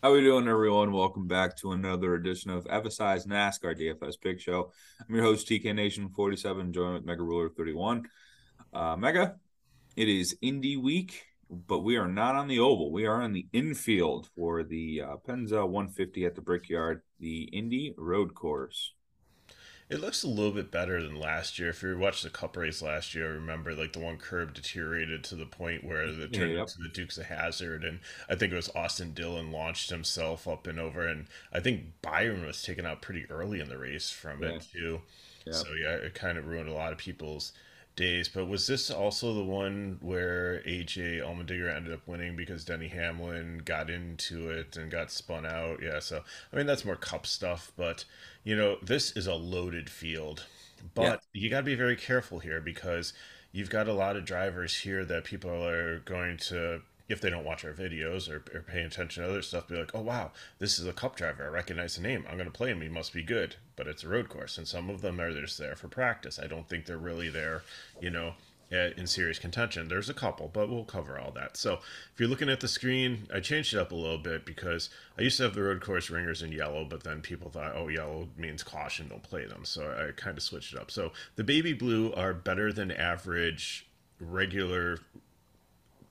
How we doing, everyone? Welcome back to another edition of FSI's NASCAR DFS Big Show. I'm your host, TK Nation 47, joined with Mega Ruler 31. Uh, Mega, it is Indy week, but we are not on the oval. We are on the infield for the uh, Pennzoil 150 at the Brickyard, the Indy Road Course. It looks a little bit better than last year. If you watched the Cup race last year, I remember like the one curb deteriorated to the point where it turned yeah, yep. into the Dukes of Hazzard, and I think it was Austin Dillon launched himself up and over, and I think Byron was taken out pretty early in the race from yeah. it too. Yep. So yeah, it kind of ruined a lot of people's days. But was this also the one where AJ Allmendinger ended up winning because Denny Hamlin got into it and got spun out? Yeah, so I mean that's more cup stuff, but you know, this is a loaded field. But yeah. you got to be very careful here because you've got a lot of drivers here that people are going to if they don't watch our videos or, or pay attention to other stuff, be like, oh, wow, this is a cup driver. I recognize the name. I'm going to play him. He must be good. But it's a road course. And some of them are just there for practice. I don't think they're really there, you know, eh, in serious contention. There's a couple, but we'll cover all that. So if you're looking at the screen, I changed it up a little bit because I used to have the road course ringers in yellow, but then people thought, oh, yellow means caution, don't play them. So I kind of switched it up. So the baby blue are better than average regular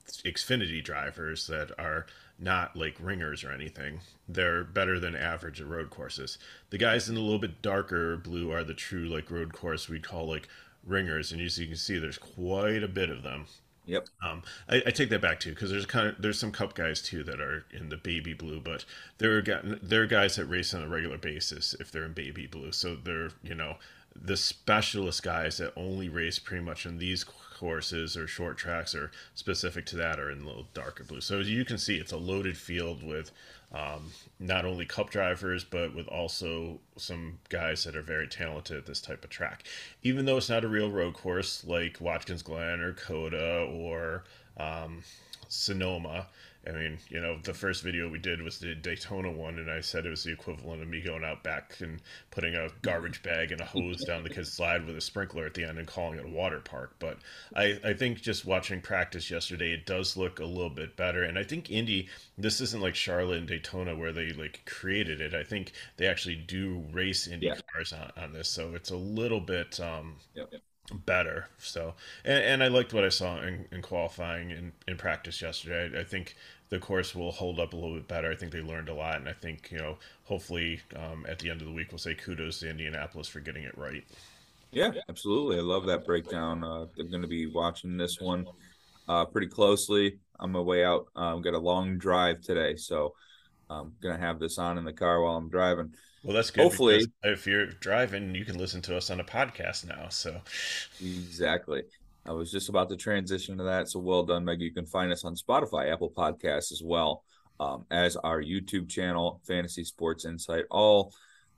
Xfinity drivers that are not like ringers or anything. They're better than average at road courses. The guys in a little bit darker blue are the true like road course we'd call like ringers, and as you can see, there's quite a bit of them. Yep. Um, I, I, take that back too because there's kind of there's some cup guys too that are in the baby blue, but there are there are guys that race on a regular basis if they're in baby blue. So they're you know the specialist guys that only race pretty much in these courses or short tracks or specific to that are in a little darker blue. So as you can see, it's a loaded field with um, not only cup drivers, but with also some guys that are very talented at this type of track. Even though it's not a real road course like Watkins Glen or COTA or um, Sonoma, I mean, you know, the first video we did was the Daytona one, and I said it was the equivalent of me going out back and putting a garbage bag and a hose down the kid's slide with a sprinkler at the end and calling it a water park. But I, I think just watching practice yesterday, it does look a little bit better. And I think Indy, this isn't like Charlotte and Daytona where they like created it. I think they actually do race Indy yeah. cars on, on this, so it's a little bit. Um, yep, yep better. So, and, and, I liked what I saw in, in qualifying in, in practice yesterday. I, I, think the course will hold up a little bit better. I think they learned a lot, and I think you know, hopefully, um, at the end of the week, we'll say kudos to Indianapolis for getting it right. Yeah, absolutely. I love that breakdown. Uh, they're going to be watching this one uh, pretty closely. On my way out, I've um, got a long drive today, so I'm going to have this on in the car while I'm driving. Well, that's good. Hopefully, if you're driving, you can listen to us on a podcast now. So, exactly. I was just about to transition to that. So, well done, Meg. You can find us on Spotify, Apple Podcasts as well um, as our YouTube channel, Fantasy Sports Insight. All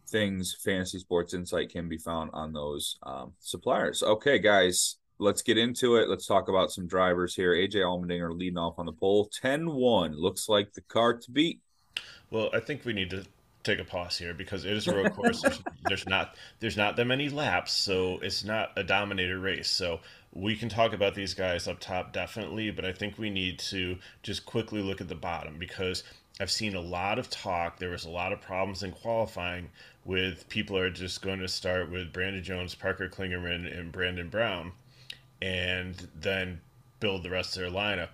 things Fantasy Sports Insight can be found on those um, suppliers. Okay, guys, let's get into it. Let's talk about some drivers here. AJ Allmendinger leading off on the pole, 10 1. Looks like the car to beat. Well, I think we need to take a pause here because it is a road course. There's, there's, not there's not that many laps, so it's not a dominated race. So we can talk about these guys up top definitely, but I think we need to just quickly look at the bottom because I've seen a lot of talk. There was a lot of problems in qualifying with people are just going to start with Brandon Jones, Parker Kligerman, and Brandon Brown, and then build the rest of their lineup.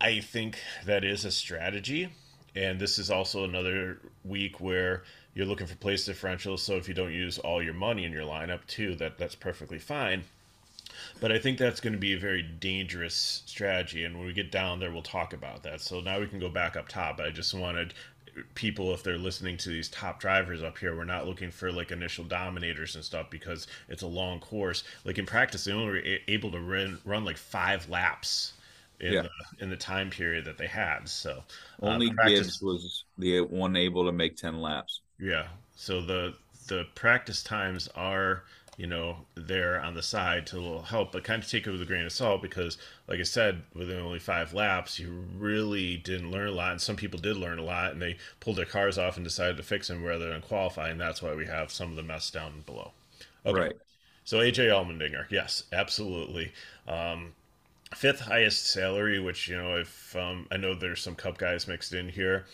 I think that is a strategy and this is also another week where you're looking for place differentials. So if you don't use all your money in your lineup too, that that's perfectly fine. But I think that's going to be a very dangerous strategy, and when we get down there, we'll talk about that. So now we can go back up top. I just wanted people if they're listening to these top drivers up here we're not looking for like initial dominators and stuff because it's a long course like in practice they only were able to run, run like five laps in, yeah. the, in the time period that they had. So uh, only practice, Gibbs was the one able to make ten laps. Yeah. So the the practice times are you know there on the side to help, but kind of take it with a grain of salt because, like I said, within only five laps, you really didn't learn a lot, and some people did learn a lot, and they pulled their cars off and decided to fix them rather than qualify, and that's why we have some of the mess down below. Okay. Right. So AJ Allmendinger, yes, absolutely. Um, fifth highest salary, which you know, if um, I know there's some Cup guys mixed in here,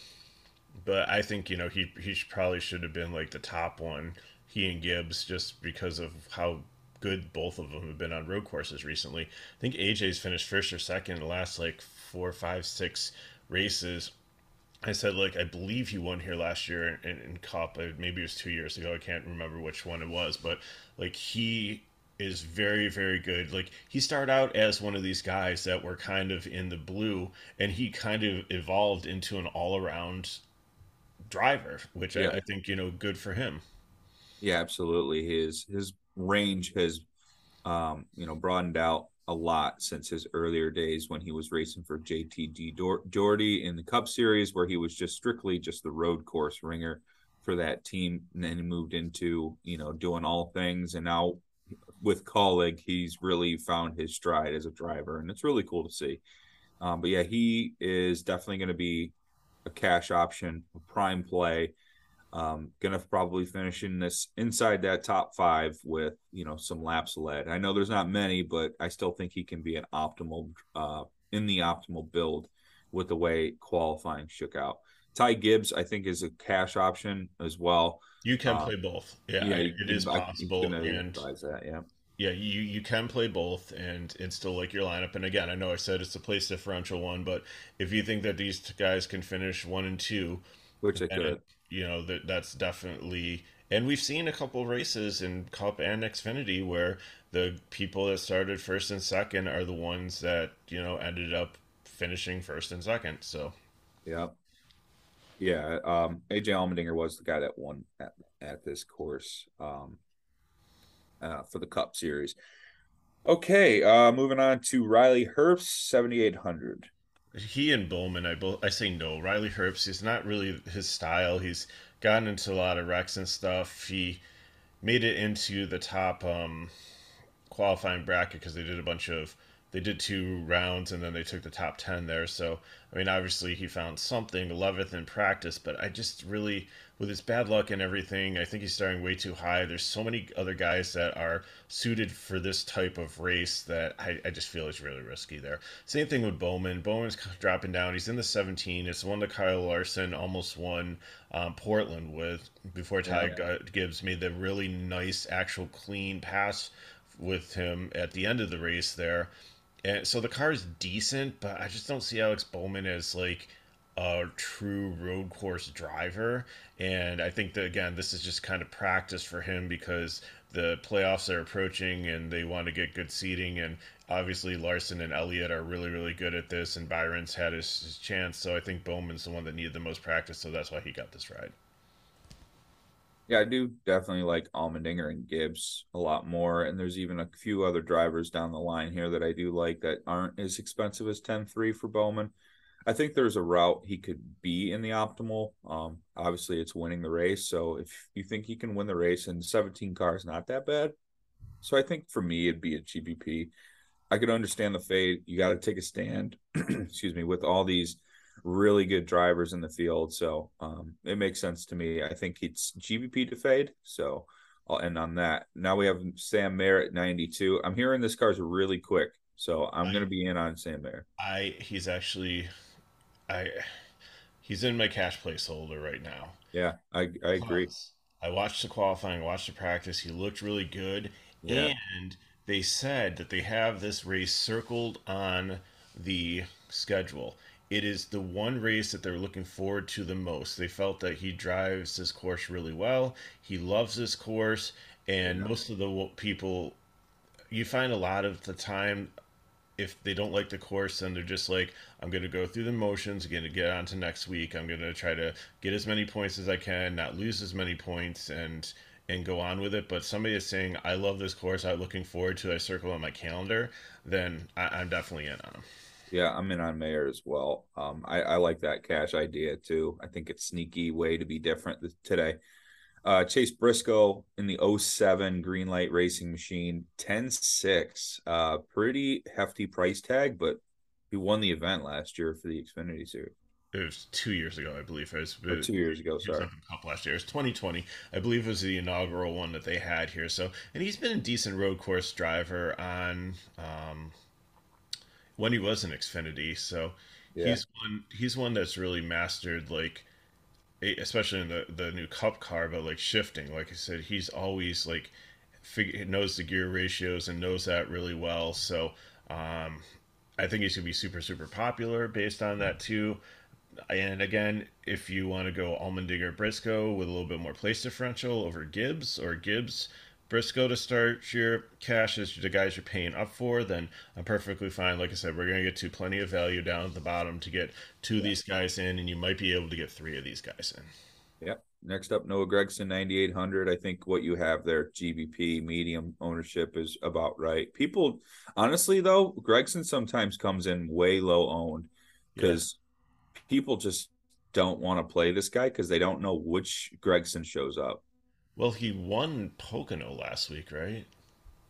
but I think you know he he probably should have been like the top one. He and Gibbs, just because of how good both of them have been on road courses recently. I think AJ's finished first or second in the last like four, five, six races. I said like I believe he won here last year in, in Cup. Maybe it was two years ago. I can't remember which one it was, but like he is very very good. Like he started out as one of these guys that were kind of in the blue and he kind of evolved into an all-around driver which yeah. I, I, think you know good for him. Yeah absolutely. His his range has um you know broadened out a lot since his earlier days when he was racing for JTG Daugherty in the Cup Series, where he was just strictly just the road course ringer for that team, and then he moved into you know doing all things, and now with Kaulig, he's really found his stride as a driver, and it's really cool to see. Um, but yeah, he is definitely going to be a cash option, a prime play. Um, gonna probably finish in this inside that top five with you know some laps led. I know there's not many, but I still think he can be an optimal uh, in the optimal build with the way qualifying shook out. Ty Gibbs, I think, is a cash option as well. You can uh, play both. Yeah, yeah it is possible. And that, yeah. Yeah, you, you can play both and, and still like your lineup. And again, I know I said it's a place differential one, but if you think that these guys can finish one and two, which they could, it, you know that that's definitely. And we've seen a couple races in Cup and Xfinity where the people that started first and second are the ones that you know ended up finishing first and second. So, yeah, yeah, um, AJ Allmendinger was the guy that won at, at this course um, uh, for the Cup Series. Okay, uh, moving on to Riley Herbst, seventy eight hundred. He and Bowman, I both I say no. Riley Herbst is not really his style. He's gotten into a lot of wrecks and stuff. He made it into the top um, qualifying bracket because they did a bunch of they did two rounds and then they took the top 10 there. So, I mean, obviously he found something, 11th in practice, but I just really, with his bad luck and everything, I think he's starting way too high. There's so many other guys that are suited for this type of race that I, I just feel is really risky there. Same thing with Bowman. Bowman's dropping down. He's in the 17. It's the one that Kyle Larson almost won um, Portland with before Ty yeah. Gibbs made the really nice, actual clean pass with him at the end of the race there and so the car is decent, but I just don't see Alex Bowman as like a true road course driver. And I think that again, this is just kind of practice for him because the playoffs are approaching and they want to get good seating. And obviously, Larson and Elliott are really, really good at this, and Byron's had his, his chance. So I think Bowman's the one that needed the most practice, so that's why he got this ride. Yeah, I do definitely like Allmendinger and Gibbs a lot more. And there's even a few other drivers down the line here that I do like that aren't as expensive as 10 3 for Bowman. I think there's a route he could be in the optimal. Um, obviously, it's winning the race. So if you think he can win the race, and 17 cars not that bad. So I think for me, it'd be a GPP. I could understand the fade. You got to take a stand, excuse me, with all these really good drivers in the field. So um, it makes sense to me. I think it's GPP to fade. So I'll end on that. Now we have Sam Mayer at 92. I'm hearing this car's really quick. So I'm going to be in on Sam Mayer. I he's actually I he's in my cash placeholder right now. Yeah, I I agree. I watched the qualifying, watched the practice. He looked really good, yeah. and they said that they have this race circled on the schedule it is the one race that they're looking forward to the most. They felt that he drives this course really well. He loves this course, and yeah. most of the people, you find a lot of the time, if they don't like the course, then they're just like, I'm going to go through the motions, going to get on to next week. I'm going to try to get as many points as I can, not lose as many points, and and go on with it. But somebody is saying, I love this course. I'm looking forward to. It. I circle on my calendar. Then I, am definitely in on him. Yeah, I'm in on Mayer as well. Um, I, I like that cash idea too. I think it's sneaky way to be different today. Uh, Chase Briscoe in the 07 Greenlight Racing Machine, 10 6. Uh, pretty hefty price tag, but he won the event last year for the Xfinity Series. It was two years ago, I believe. It was, two years ago, sorry. Cup last year. It was 2020. I believe It was the inaugural one that they had here. So, and he's been a decent road course driver on um, when he was in Xfinity. So yeah. he's one he's one that's really mastered like especially in the the new cup car but like shifting like i said he's always like figure, knows the gear ratios and knows that really well so um i think he's gonna be super super popular based on that too and again if you want to go Allmendinger Briscoe with a little bit more place differential over Gibbs or Gibbs Briscoe to start your cash as the guys you're paying up for, then I'm perfectly fine. Like I said, we're going to get to plenty of value down at the bottom to get two of these guys in, and you might be able to get three of these guys in. Yep. Next up, Noah Gragson, 9,800. I think what you have there, GPP medium ownership, is about right. People, honestly, though, Gragson sometimes comes in way low owned because yeah. people just don't want to play this guy because they don't know which Gregson shows up. Well, he won Pocono last week, right?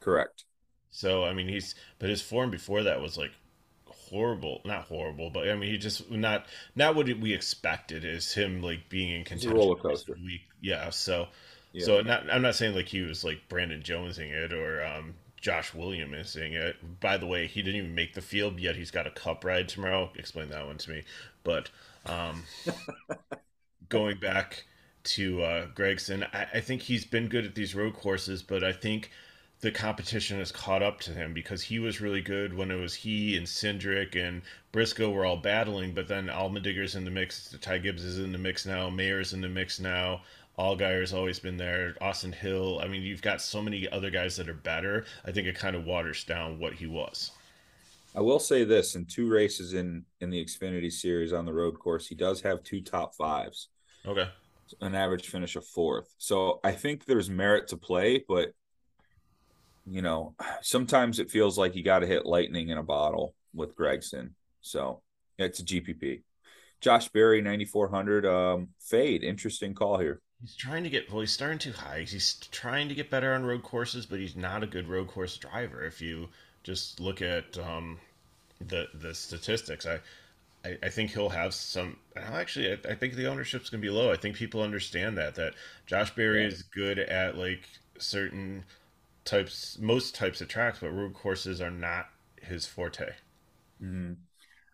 Correct. So I mean, he's but his form before that was like horrible. Not horrible, but I mean, he just not not what we expected is him like being in contention. roller coaster. Week. Yeah. So yeah. so not, I'm not saying like he was like Brandon Jonesing it or um, Josh Williamsing it. By the way, he didn't even make the field yet. He's got a cup ride tomorrow. Explain that one to me. But um, going back to uh, Gragson. I, I think he's been good at these road courses, but I think the competition has caught up to him because he was really good when it was he and Cindric and Briscoe were all battling, but then Allmendinger's in the mix, Ty Gibbs is in the mix now, Mayer's in the mix now. Allgaier's always been there. Austin Hill. I mean, you've got so many other guys that are better. I think it kind of waters down what he was. I will say this: in two races in in the Xfinity Series on the road course, he does have two top fives. Okay an average finish of fourth. So I think there's merit to play, but you know, sometimes it feels like you got to hit lightning in a bottle with Gragson. So it's a GPP. Josh Berry, 9,400 um, fade. Interesting call here. He's trying to get, well, he's starting too high. He's trying to get better on road courses, but he's not a good road course driver. If you just look at um, the the statistics, I I, I, think he'll have some. Actually, I, I think the ownership's going to be low. I think people understand that that Josh Berry yeah. is good at like certain types, most types of tracks, but road courses are not his forte. Mm-hmm.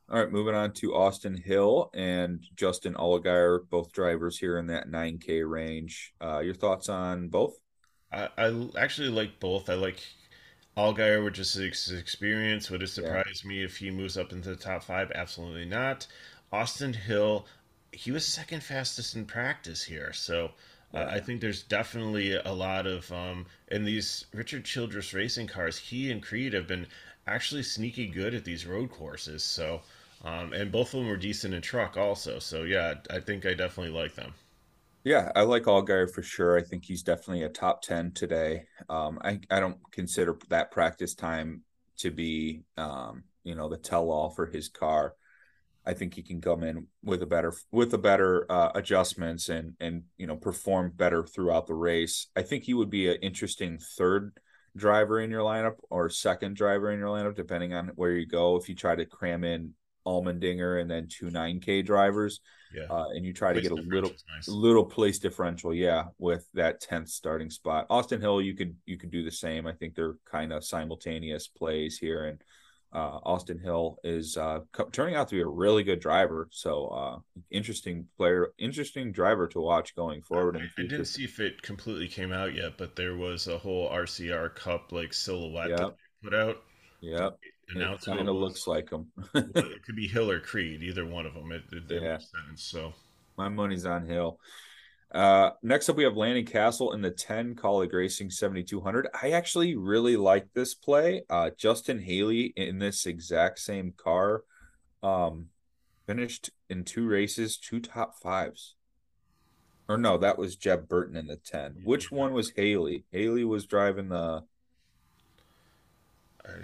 All right, moving on to Austin Hill and Justin Allgaier, both drivers here in that 9K range. Uh, your thoughts on both? I, I actually like both. I like Allgaier with just his experience. Would it surprise yeah. me if he moves up into the top five? Absolutely not. Austin Hill, he was second fastest in practice here. So uh, I think there's definitely a lot of, um, in these Richard Childress racing cars, he and Creed have been actually sneaky good at these road courses. So, um, and both of them were decent in truck also. So yeah, I think I definitely like them. Yeah, I like Allgaier for sure. I think he's definitely a top 10 today. Um, I, I don't consider that practice time to be, um, you know, the tell all for his car. I think he can come in with a better with a better uh, adjustments and and you know perform better throughout the race. I think he would be an interesting third driver in your lineup or second driver in your lineup, depending on where you go. If you try to cram in Allmendinger and then two 9K drivers. Yeah. Uh, and you try place to get a little nice. little place differential, yeah, with that 10th starting spot. Austin Hill, you could you could do the same. I think they're kind of simultaneous plays here and uh, Austin Hill is uh, co- turning out to be a really good driver. So uh, interesting player, interesting driver to watch going forward. I, I, didn't see if it completely came out yet, but there was a whole RCR Cup like silhouette yep. that put out. Yep it kind of looks like him. it could be Hill or Creed, either one of them. It, it, yeah. sense. So my money's on Hill. Uh, next up, we have Landon Cassill in the 10 Kaulig Racing 7200. I actually really like this play. Uh, Justin Haley in this exact same car um, finished in two races, two top fives. Or no, that was Jeb Burton in the 10. Which one was Haley? Haley was driving the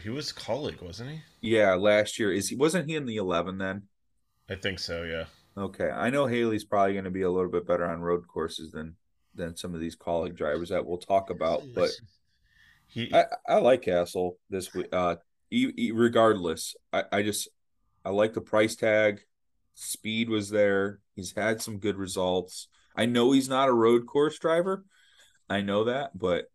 he was Kaulig, wasn't he? Yeah, last year. Is he wasn't he in the eleven then? I think so, yeah. Okay. I know Haley's probably going to be a little bit better on road courses than than some of these Kaulig drivers that we'll talk about, but he I, I like Cassill this week. Uh regardless, I, I just I like the price tag. Speed was there. He's had some good results. I know he's not a road course driver. I know that, but,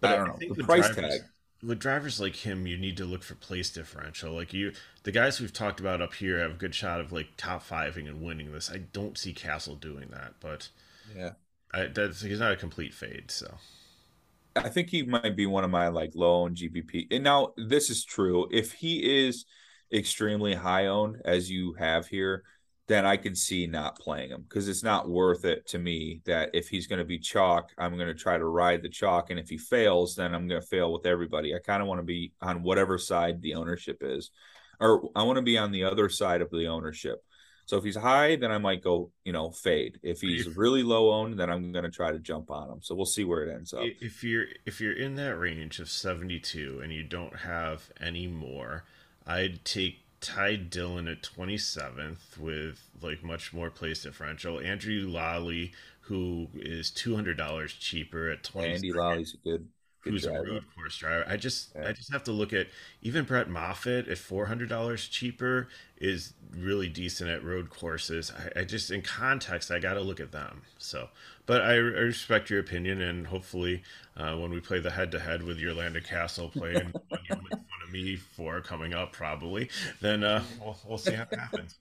but I don't know. The, the price drivers, tag with drivers like him, you need to look for place differential. Like you, the guys we've talked about up here have a good shot of like top fiving and winning this. I don't see Cassill doing that, but yeah, I, that's he's not a complete fade. So I think he might be one of my like low owned GPP. And now this is true. If he is extremely high owned, as you have here, then I can see not playing him because it's not worth it to me that if he's going to be chalk, I'm going to try to ride the chalk. And if he fails, then I'm going to fail with everybody. I kind of want to be on whatever side the ownership is, or I want to be on the other side of the ownership. So if he's high, then I might go, you know, fade. If he's if, really low owned, then I'm going to try to jump on him. So we'll see where it ends up. If you're if you're in that range of 72 and you don't have any more, I'd take Ty Dillon at 27th with like much more place differential. Andrew Lally, who is $200 cheaper at 20. Andy Lally's a good, good who's driver. a road course driver. I just yeah. I just have to look at even Brett Moffitt at $400 cheaper is really decent at road courses. I, I just in context I got to look at them. So, but I, I respect your opinion and hopefully uh, when we play the head to head with your Landon Cassill playing one of me for coming up, probably, then uh, we'll, we'll see how it happens.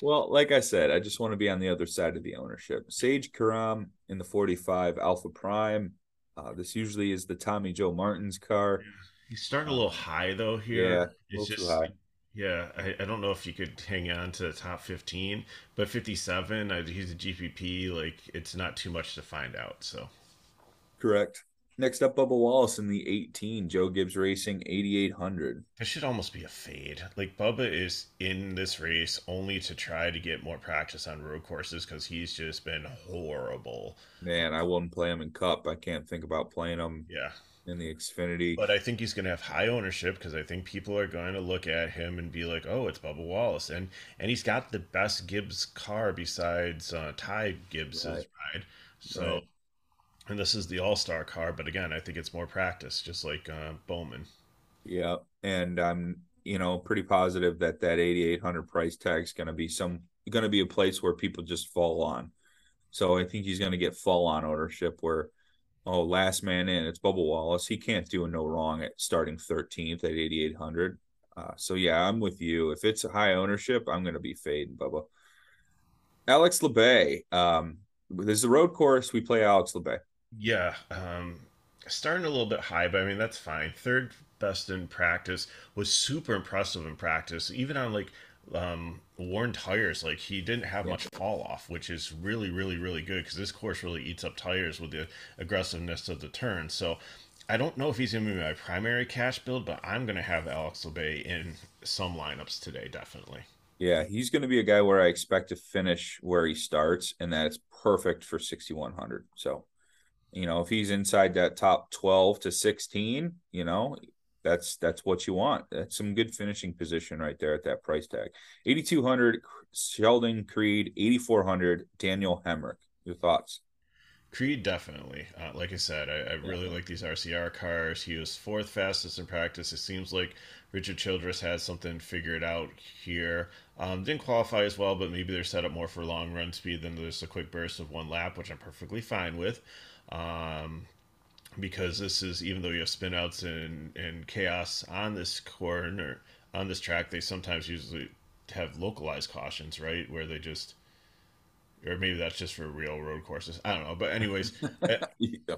Well, like I said, I just want to be on the other side of the ownership. Sage Karam in the 45 Alpha Prime. Uh, this usually is the Tommy Joe Martins car. He's starting a little high though here. Yeah, it's just. Yeah, I, I don't know if you could hang on to the top 15, but 57, uh, he's a GPP. Like, it's not too much to find out. So, correct. Next up, Bubba Wallace in the 18, Joe Gibbs Racing 8800. This should almost be a fade. Like, Bubba is in this race only to try to get more practice on road courses because he's just been horrible. Man, I wouldn't play him in Cup. I can't think about playing him. Yeah. In the Xfinity. But I think he's going to have high ownership because I think people are going to look at him and be like, oh, it's Bubba Wallace. And and he's got the best Gibbs car besides uh, Ty Gibbs' right. ride. So. Right and this is the All Star car, but again, I think it's more practice, just like uh, Bowman. Yeah, and I'm you know pretty positive that that 8800 price tag is going to be some going to be a place where people just fall on. So I think he's going to get fall on ownership where oh last man in it's Bubba Wallace he can't do a no wrong at starting 13th at 8800. Uh, so yeah, I'm with you. If it's a high ownership, I'm going to be fading Bubba. Alex Labbe. Um, this is a road course. We play Alex Labbe. Yeah, um, starting a little bit high, but I mean that's fine. Third best in practice was super impressive in practice, even on like um, worn tires. Like he didn't have much fall off, which is really, really, really good because this course really eats up tires with the aggressiveness of the turn. So I don't know if he's going to be my primary cash build, but I'm going to have Alex Labbe in some lineups today, definitely. Yeah, he's going to be a guy where I expect to finish where he starts, and that's perfect for 6,100. So you know, if he's inside that top 12 to 16, you know, that's that's what you want. That's some good finishing position right there at that price tag. 8200 Sheldon Creed, 8400 Daniel Hemric. Your thoughts? Creed definitely. Uh, like I said, I, I really like these RCR cars. He was fourth fastest in practice. It seems like Richard Childress has something figured out here. Um, didn't qualify as well, but maybe they're set up more for long run speed than just a quick burst of one lap, which I'm perfectly fine with um, because this is even though you have spinouts and and chaos on this corner on this track, they sometimes usually have localized cautions, right, where they just or maybe that's just for real road courses. I don't know, but anyways. Eh, yeah.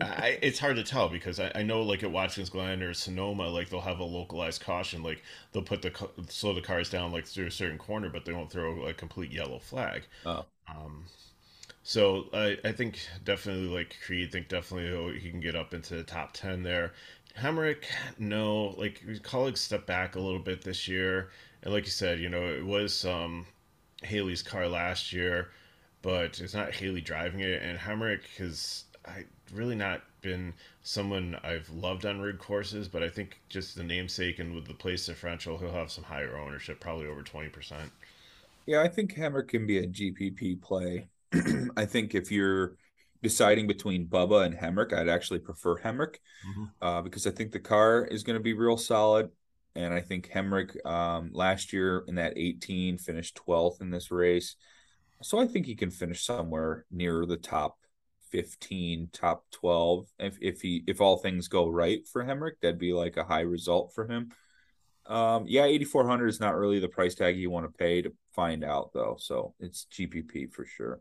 I, it's hard to tell because I, I, know like at Watkins Glen or Sonoma, like they'll have a localized caution, like they'll put the slow the cars down like through a certain corner, but they won't throw a complete yellow flag. Oh. Um, so I, I think definitely like Creed, think definitely he can get up into the top ten there. Hemric, no, like Kaulig's stepped back a little bit this year, and like you said, you know it was um, Haley's car last year, but it's not Haley driving it, and Hemric has I really not been someone I've loved on rig courses, but I think just the namesake and with the place differential, he'll have some higher ownership, probably over twenty percent. Yeah, I think Hemric can be a GPP play. I think if you're deciding between Bubba and Hemric, I'd actually prefer Hemric mm-hmm. uh, because I think the car is going to be real solid. And I think Hemric um, last year in that 18 finished 12th in this race. So I think he can finish somewhere near the top 15, top 12. If if he if all things go right for Hemric, that'd be like a high result for him. Um, yeah, 8400 is not really the price tag you want to pay to find out though. So it's GPP for sure.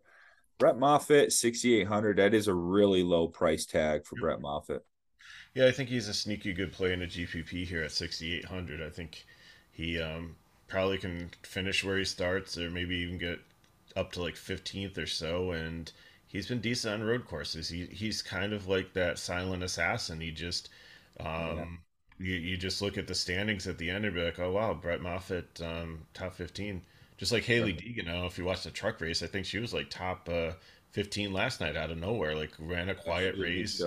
Brett Moffitt, 6800. That is a really low price tag for Brett Moffitt. Yeah, I think he's a sneaky good play in a GPP here at 6800. I think he um, probably can finish where he starts or maybe even get up to like 15th or so and he's been decent on road courses. He he's kind of like that silent assassin. He just um, yeah you, you just look at the standings at the end and be like, oh wow, Brett Moffitt, um, top fifteen. Just like I know if you watched the truck race. I think she was like top uh, fifteen last night out of nowhere. Like ran a quiet race,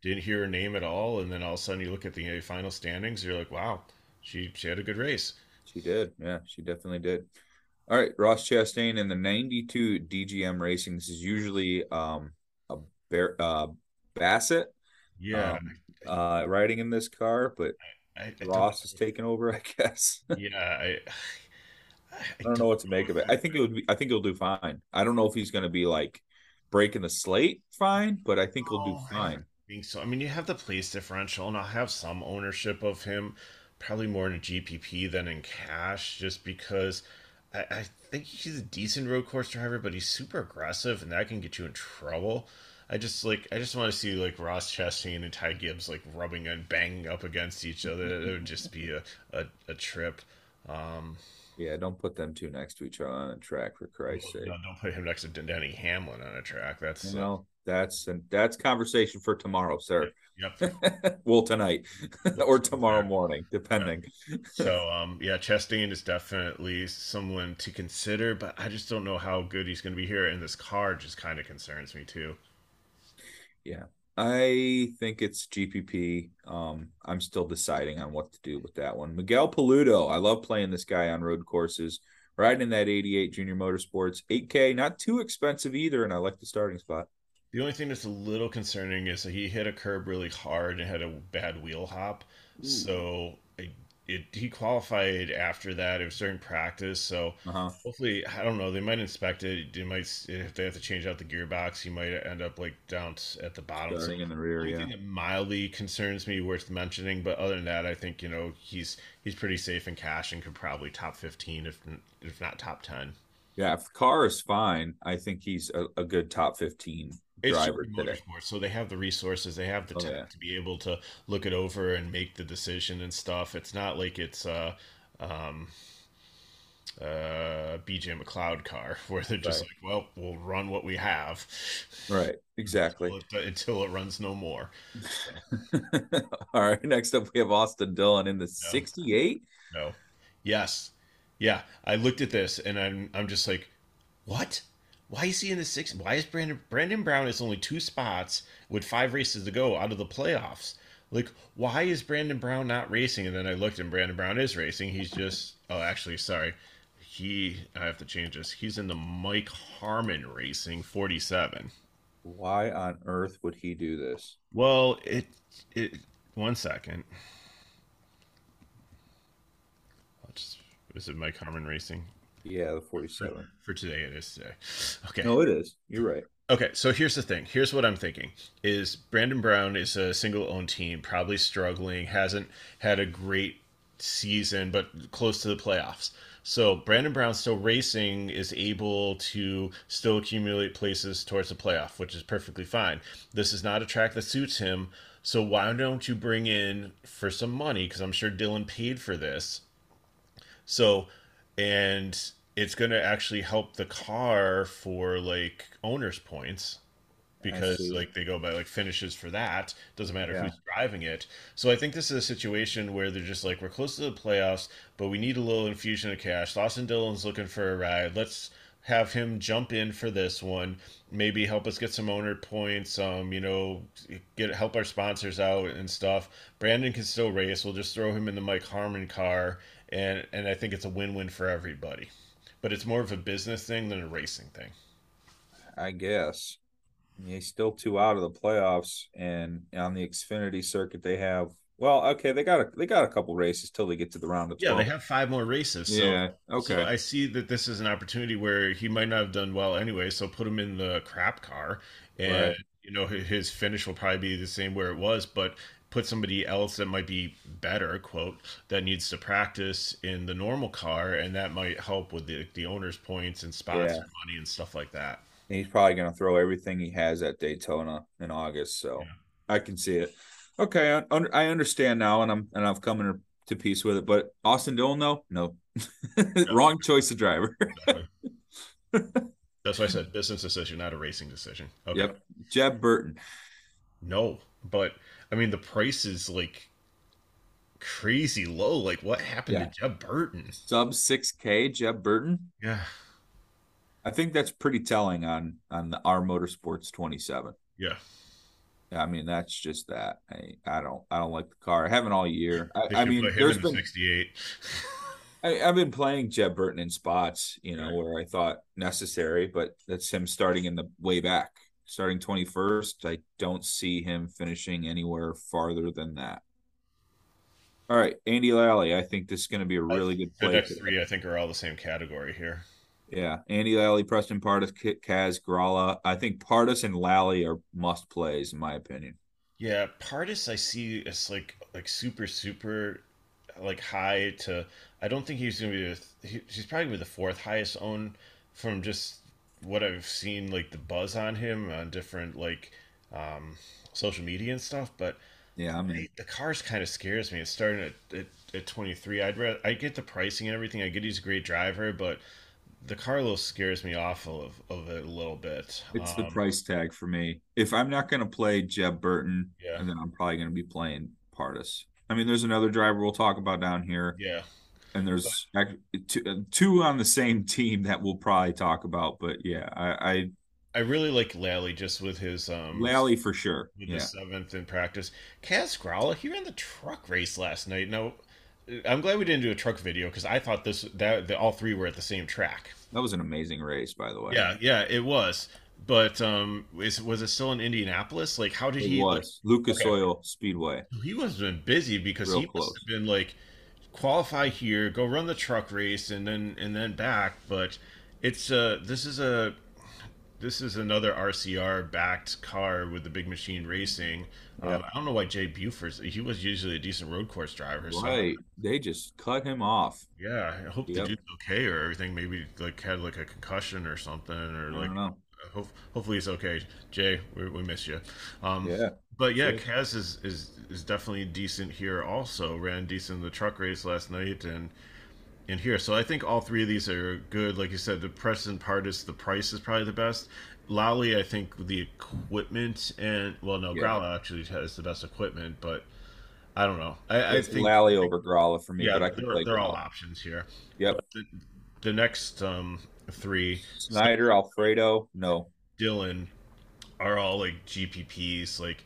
didn't hear her name at all, and then all of a sudden you look at the final standings, you're like, wow, she she had a good race. She did, yeah, she definitely did. All right, Ross Chastain in the '92 DGM Racing. This is usually um, a bear, uh, Bassett. Yeah, um, uh, riding in this car, but I, I Ross is taking over, I guess. yeah, I, I, don't know what to make of it. I think it would be. I think he'll do fine. I don't know if he's going to be like breaking the slate fine, but I think he'll do oh, fine. I think so. I mean, you have the place differential, and I'll have some ownership of him, probably more in a GPP than in cash, just because. I, I think he's a decent road course driver, but he's super aggressive, and that can get you in trouble. I just like I just want to see like Ross Chastain and Ty Gibbs like rubbing and banging up against each other. It would just be a a, a trip. Um, yeah, don't put them two next to each other on a track for Christ's sake. No, don't put him next to Denny Hamlin on a track. That's you know uh, that's and that's conversation for tomorrow, sir. Yep. well, tonight or tomorrow morning, depending. So, um, yeah, Chastain is definitely someone to consider, but I just don't know how good he's going to be here, and this car just kind of concerns me too. Yeah. I think it's GPP. Um, I'm still deciding on what to do with that one. Miguel Paludo. I love playing this guy on road courses. Riding in that 88 Junior Motorsports, 8K, not too expensive either, and I like the starting spot. The only thing that's a little concerning is that he hit a curb really hard and had a bad wheel hop. Ooh. So it he qualified after that. It was during practice, so uh-huh. hopefully, I don't know. They might inspect it. They might if they have to change out the gearbox, he might end up like down at the bottom, starting so in the rear. Yeah, that mildly concerns me, worth mentioning. But other than that, I think you know he's he's pretty safe in cash and could probably top fifteen if if not top ten. Yeah, if the car is fine, I think he's a, a good top fifteen driver today. So they have the resources, they have the oh, tech yeah. to be able to look it over and make the decision and stuff. It's not like it's uh um uh BJ McLeod car where they're just right. like, well, we'll run what we have. Right. Exactly. Until it, until it runs no more. All right. Next up, we have Austin Dillon in the no. 68. No. Yes. Yeah. I looked at this and I'm I'm just like, what? Why is he in the six? Why is Brandon Brandon Brown is only two spots with five races to go out of the playoffs? Like, why is Brandon Brown not racing? And then I looked and Brandon Brown is racing. He's just oh, actually, sorry, he I have to change this. He's in the Mike Harmon Racing 47. Why on earth would he do this? Well, it it one second. Just, is it Mike Harmon Racing? Yeah, the 47. For, for today, it is today. Okay. No, it is. You're right. Okay, so here's the thing. Here's what I'm thinking: is Brandon Brown is a single-owned team, probably struggling, hasn't had a great season, but close to the playoffs. So Brandon Brown still racing is able to still accumulate places towards the playoff, which is perfectly fine. This is not a track that suits him. So why don't you bring in for some money? Because I'm sure Dillon paid for this. So and it's going to actually help the car for like owners points because like they go by like finishes for that. Doesn't matter yeah. who's driving it. So i think this is a situation where they're just like we're close to the playoffs but we need a little infusion of cash. Austin dillon's looking for a ride. Let's have him jump in for this one. Maybe help us get some owner points um you know get help our sponsors out and stuff. Brandon can still race. We'll just throw him in the mike harmon car and and I think it's a win-win for everybody. But it's more of a business thing than a racing thing. I guess. He's still two out of the playoffs, and on the Xfinity circuit, they have well, okay, they got a they got a couple races till they get to the round of 12. Yeah, they have five more races. So, yeah, okay. So I see that this is an opportunity where he might not have done well anyway, so put him in the crap car and right. you know his finish will probably be the same where it was, but put somebody else that might be better quote that needs to practice in the normal car and that might help with the, the owner's points and spots yeah. and money and stuff like that. He's probably going to throw everything he has at daytona in august so yeah. i can see it. Okay I, I, understand now and i'm and i've come to peace with it but austin dillon though? No, no. wrong choice of driver. That's why i said business decision not a racing decision. Okay. Yep. Jeb burton. No but I mean, the price is like crazy low. Like, what happened yeah. to Jeb Burton? Sub six K, Jeb Burton. Yeah, I think that's pretty telling on on the R Motorsports twenty seven. Yeah. Yeah, I mean that's just that. I I don't I don't like the car. I haven't all year. I, I mean, there's been sixty eight. I, have been playing Jeb Burton in spots, you know, right. where I thought necessary, but that's him starting in the way back starting 21st. I don't see him finishing anywhere farther than that. All right, Andy Lally. I think this is going to be a really good play. The next three, I think, are all the same category here. Yeah, Andy Lally, Preston Pardus, Kaz Grala. I think Pardus and Lally are must plays in my opinion. Yeah, Partis I see as like like super super like high to. I don't think he's going to be. The, he, he's probably the fourth highest owned from just what I've seen like the buzz on him on different like um, social media and stuff, but yeah, I mean the cars kind of scares me. It's starting at, at, at 23. I'd rather, I get the pricing and everything. I get he's a great driver, but the car Carlos scares me off of, of it a little bit. It's um, the price tag for me. If I'm not going to play Jeb Burton, yeah. and then I'm probably going to be playing Pardus. I mean, there's another driver we'll talk about down here. Yeah and there's two, uh, two on the same team that we'll probably talk about. But yeah, I I, I really like Lally just with his um Lally for sure. With yeah. the seventh in practice. Kaz Grala, he ran the truck race last night. Now, I'm glad we didn't do a truck video because I thought this that, that all three were at the same track. That was an amazing race, by the way. Yeah, yeah, it was. But um, is was it still in Indianapolis? Like, how did it he? Was like, Lucas okay. Oil Speedway? He was been busy because Real he close. must have been like qualify here, go run the truck race, and then and then back. But it's uh this is a this is another RCR backed car with the big machine racing. Um, I don't know why Jade Buford's He was usually a decent road course driver. So. Right, they just cut him off. Yeah, I hope yep. the dude's okay or everything. Maybe like had like a concussion or something, or like Hope, hopefully it's okay. Jay, we, we miss you. Um, yeah. But yeah, Kaz is, is is definitely decent here. Also ran decent in the truck race last night and in here. So I think all three of these are good. Like you said, the Preston part is the price is probably the best. Lally, I think the equipment and well, no, yeah. Actually has the best equipment, but I don't know. I, I think Lally over Grala for me. Yeah, but I they're, they're all options here. Yep. The, the, next um, three Snider, Alfredo, no. Dillon are all like GPPs. Like,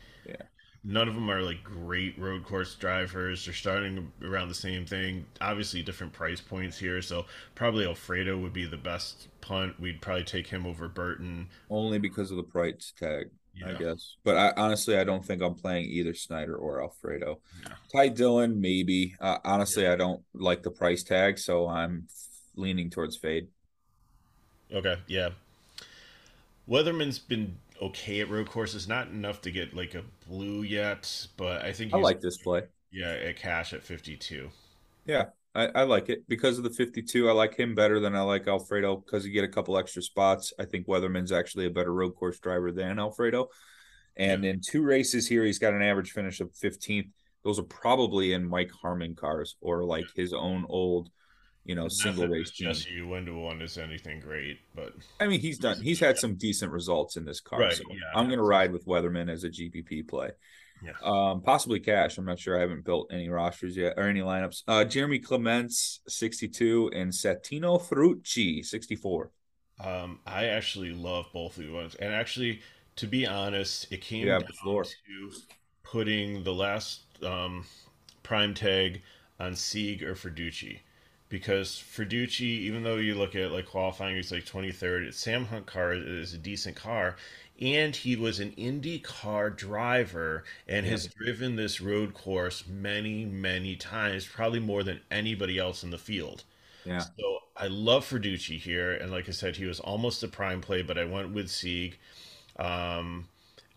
none of them are like great road course drivers. They're starting around the same thing. Obviously, different price points here. So probably Alfredo would be the best punt. We'd probably take him over Burton only because of the price tag. Yeah. I guess, but I honestly I don't think I'm playing either Snider or Alfredo. Yeah. Ty Dillon maybe. Uh, honestly, yeah. I don't like the price tag, so I'm leaning towards fade. Okay, yeah. Weatherman's been okay at road courses, not enough to get like a blue yet, but I think I like this play. Yeah, at cash at 52. Yeah, I, I, like it because of the 52. I like him better than I like Alfredo because you get a couple extra spots. I think Weatherman's actually a better road course driver than Alfredo. And yeah. in two races here, he's got an average finish of 15th. Those are probably in Mike Harmon cars or like his own old you know, single race Jesse you into one is anything great, but I mean, he's done. He's had some decent results in this car. Right, so yeah, I'm going to ride with Weatherman as a GPP play. Yeah. Um, possibly cash. I'm not sure. I haven't built any rosters yet or any lineups. Uh, Jeremy Clements, 62, and Santino Ferrucci, 64. Um, I actually love both of the ones, and actually, to be honest, it came yeah, down to putting the last um, prime tag on Sieg or Ferrucci because Ferrucci, even though you look at like qualifying, he's like 23rd. Sam Hunt car is a decent car, and he was an Indy car driver and has driven this road course many, many times, probably more than anybody else in the field. Yeah. So I love Ferrucci here, and like I said, he was almost a prime play, but I went with Sieg. Um,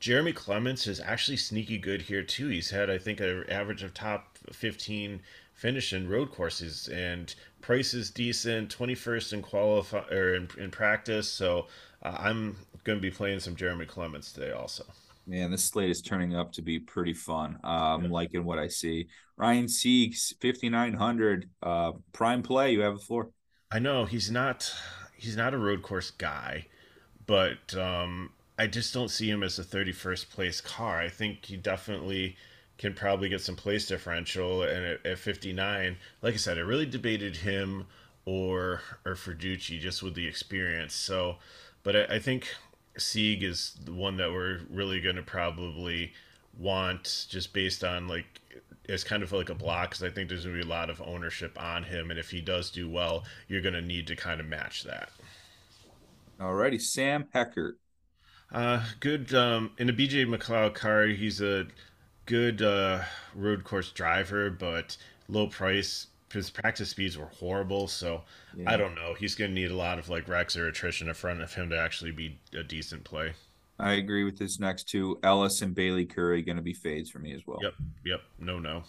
Jeremy Clements is actually sneaky good here too. He's had, I think, an average of top 15 finish in road courses, and price is decent. 21st in qualify or in, in practice. So uh, I'm going to be playing some Jeremy Clements today also. Man, this slate is turning up to be pretty fun. I'm yeah. liking what I see. Ryan Sieg's, 5,900 uh, prime play. You have a floor. I know he's not he's not a road course guy, but um, I just don't see him as a 31st place car. I think he definitely can probably get some place differential. And at, at 59, like I said, I really debated him or or Ferrucci just with the experience. So, but I, I think Sieg is the one that we're really going to probably want just based on like it's kind of like a block because I think there's going to be a lot of ownership on him, and if he does do well, you're going to need to kind of match that. Alrighty, Sam Heckert. Uh, good um, in a BJ McLeod car. He's a good uh, road course driver, but low price. His practice speeds were horrible, so yeah. I don't know. He's going to need a lot of like wrecks or attrition in front of him to actually be a decent play. I agree with this next two. Ellis and Bayley Currey going to be fades for me as well. Yep. Yep. No, no.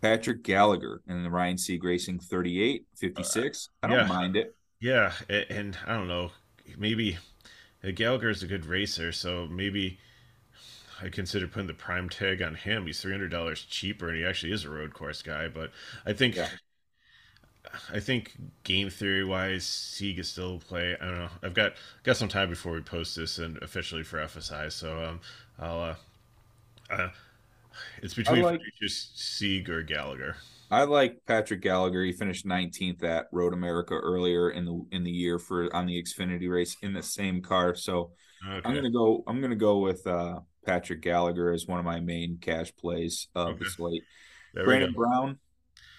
Patrick Gallagher and the Ryan Sieg Racing 38, 56. Uh, I don't yeah. mind it. Yeah. And I don't know. Maybe Gallagher is a good racer, so maybe I consider putting the prime tag on him. He's three hundred dollars cheaper, and he actually is a road course guy. But I think yeah. I think game theory wise, Sieg is still play. I don't know. I've got got some time before we post this and officially for FSI, so um, I'll. Uh, uh, it's between like, just Sieg or Gallagher. I like Patrick Gallagher. He finished 19th at Road America earlier in the in the year for on the Xfinity race in the same car. So okay. I'm gonna go. I'm gonna go with uh, Patrick Gallagher as one of my main cash plays of okay. the slate. There Brandon Brown,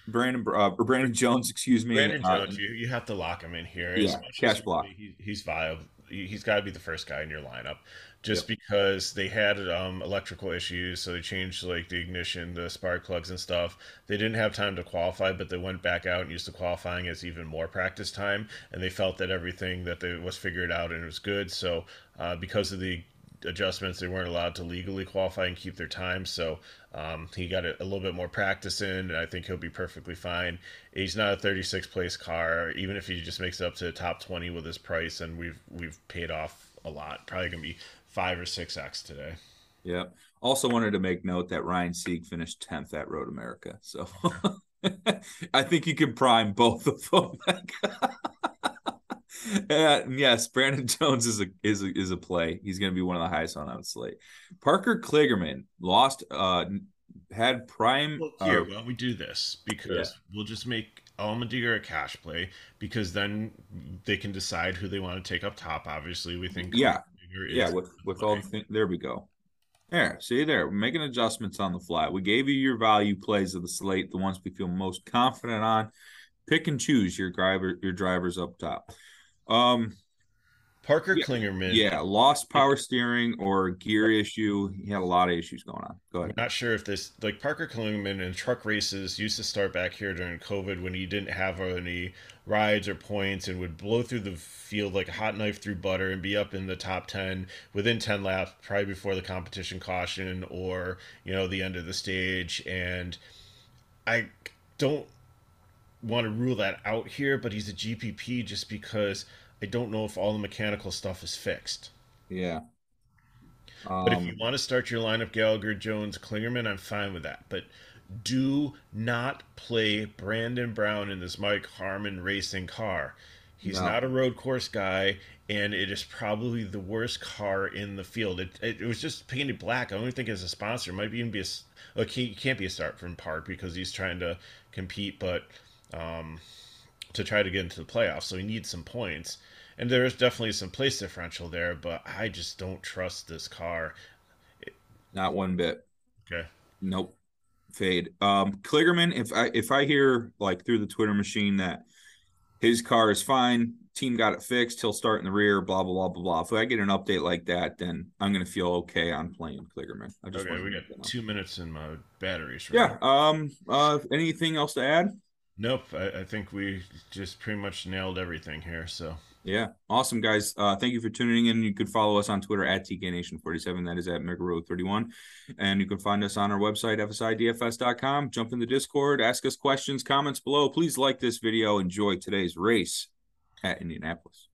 Brandon uh, Brandon Jones, excuse me. Brandon uh, you, you have to lock him in here. Yeah, cash block. He, he's viable. He's got to be the first guy in your lineup, just yep. because they had um, electrical issues, so they changed like the ignition, the spark plugs, and stuff. They didn't have time to qualify, but they went back out and used the qualifying as even more practice time, and they felt that everything that they was figured out and it was good. So uh, because of the adjustments. They weren't allowed to legally qualify and keep their time, so um, he got a, a, little bit more practice in, and I think he'll be perfectly fine. He's not a 36 place car, even if he just makes it up to the top 20 with his price, and we've we've paid off a lot. Probably gonna be five or six x today. Yeah. Also wanted to make note that Ryan Sieg finished 10th at Road America, so I think you can prime both of them. yes, Brandon Jones is a is a, is a play. He's going to be one of the highest on that slate. Parker Kligerman lost, uh, had prime. Well, here, uh, why don't we do this? Because yeah. we'll just make Allmendinger a cash play because then they can decide who they want to take up top. Obviously, we think. Yeah, yeah. With with all the things, there we go. There, see there, we're making adjustments on the fly. We gave you your value plays of the slate, the ones we feel most confident on. Pick and choose your driver, your drivers up top. Um, Parker yeah, Kligerman. Yeah, lost power steering or gear issue. He had a lot of issues going on. Go ahead. I'm not sure if this like Parker Kligerman in truck races used to start back here during COVID when he didn't have any rides or points and would blow through the field like a hot knife through butter and be up in the top 10 within 10 laps probably before the competition caution or you know the end of the stage and I don't want to rule that out here, but he's a GPP just because I don't know if all the mechanical stuff is fixed. Yeah. Um, but if you um, want to start your lineup, Gallagher, Jones, Kligerman, I'm fine with that. But do not play Brandon Brown in this Mike Harmon racing car. He's no. not a road course guy, and it is probably the worst car in the field. It, it, it was just painted black. I don't think as a sponsor. It might even be a. He can't be a start from Park because he's trying to compete, but um, to try to get into the playoffs. So he needs some points. And there is definitely some place differential there, but I just don't trust this car. Not one bit. Okay. Nope. Fade. Um, Kligerman, if I if I hear like through the Twitter machine that his car is fine, team got it fixed, he'll start in the rear, blah blah blah blah blah. If I get an update like that, then I'm gonna feel okay on playing Kligerman. I just okay, we got two minutes in my batteries. Right yeah. Um. Uh. Anything else to add? Nope. I, I, think we just pretty much nailed everything here. So yeah, awesome guys. Uh, thank you for tuning in. You could follow us on Twitter at TKNation47. That is at Megaruler31. And you can find us on our website, FSIDFS.com. Jump in the Discord, ask us questions, comments below. Please like this video. Enjoy today's race at Indianapolis.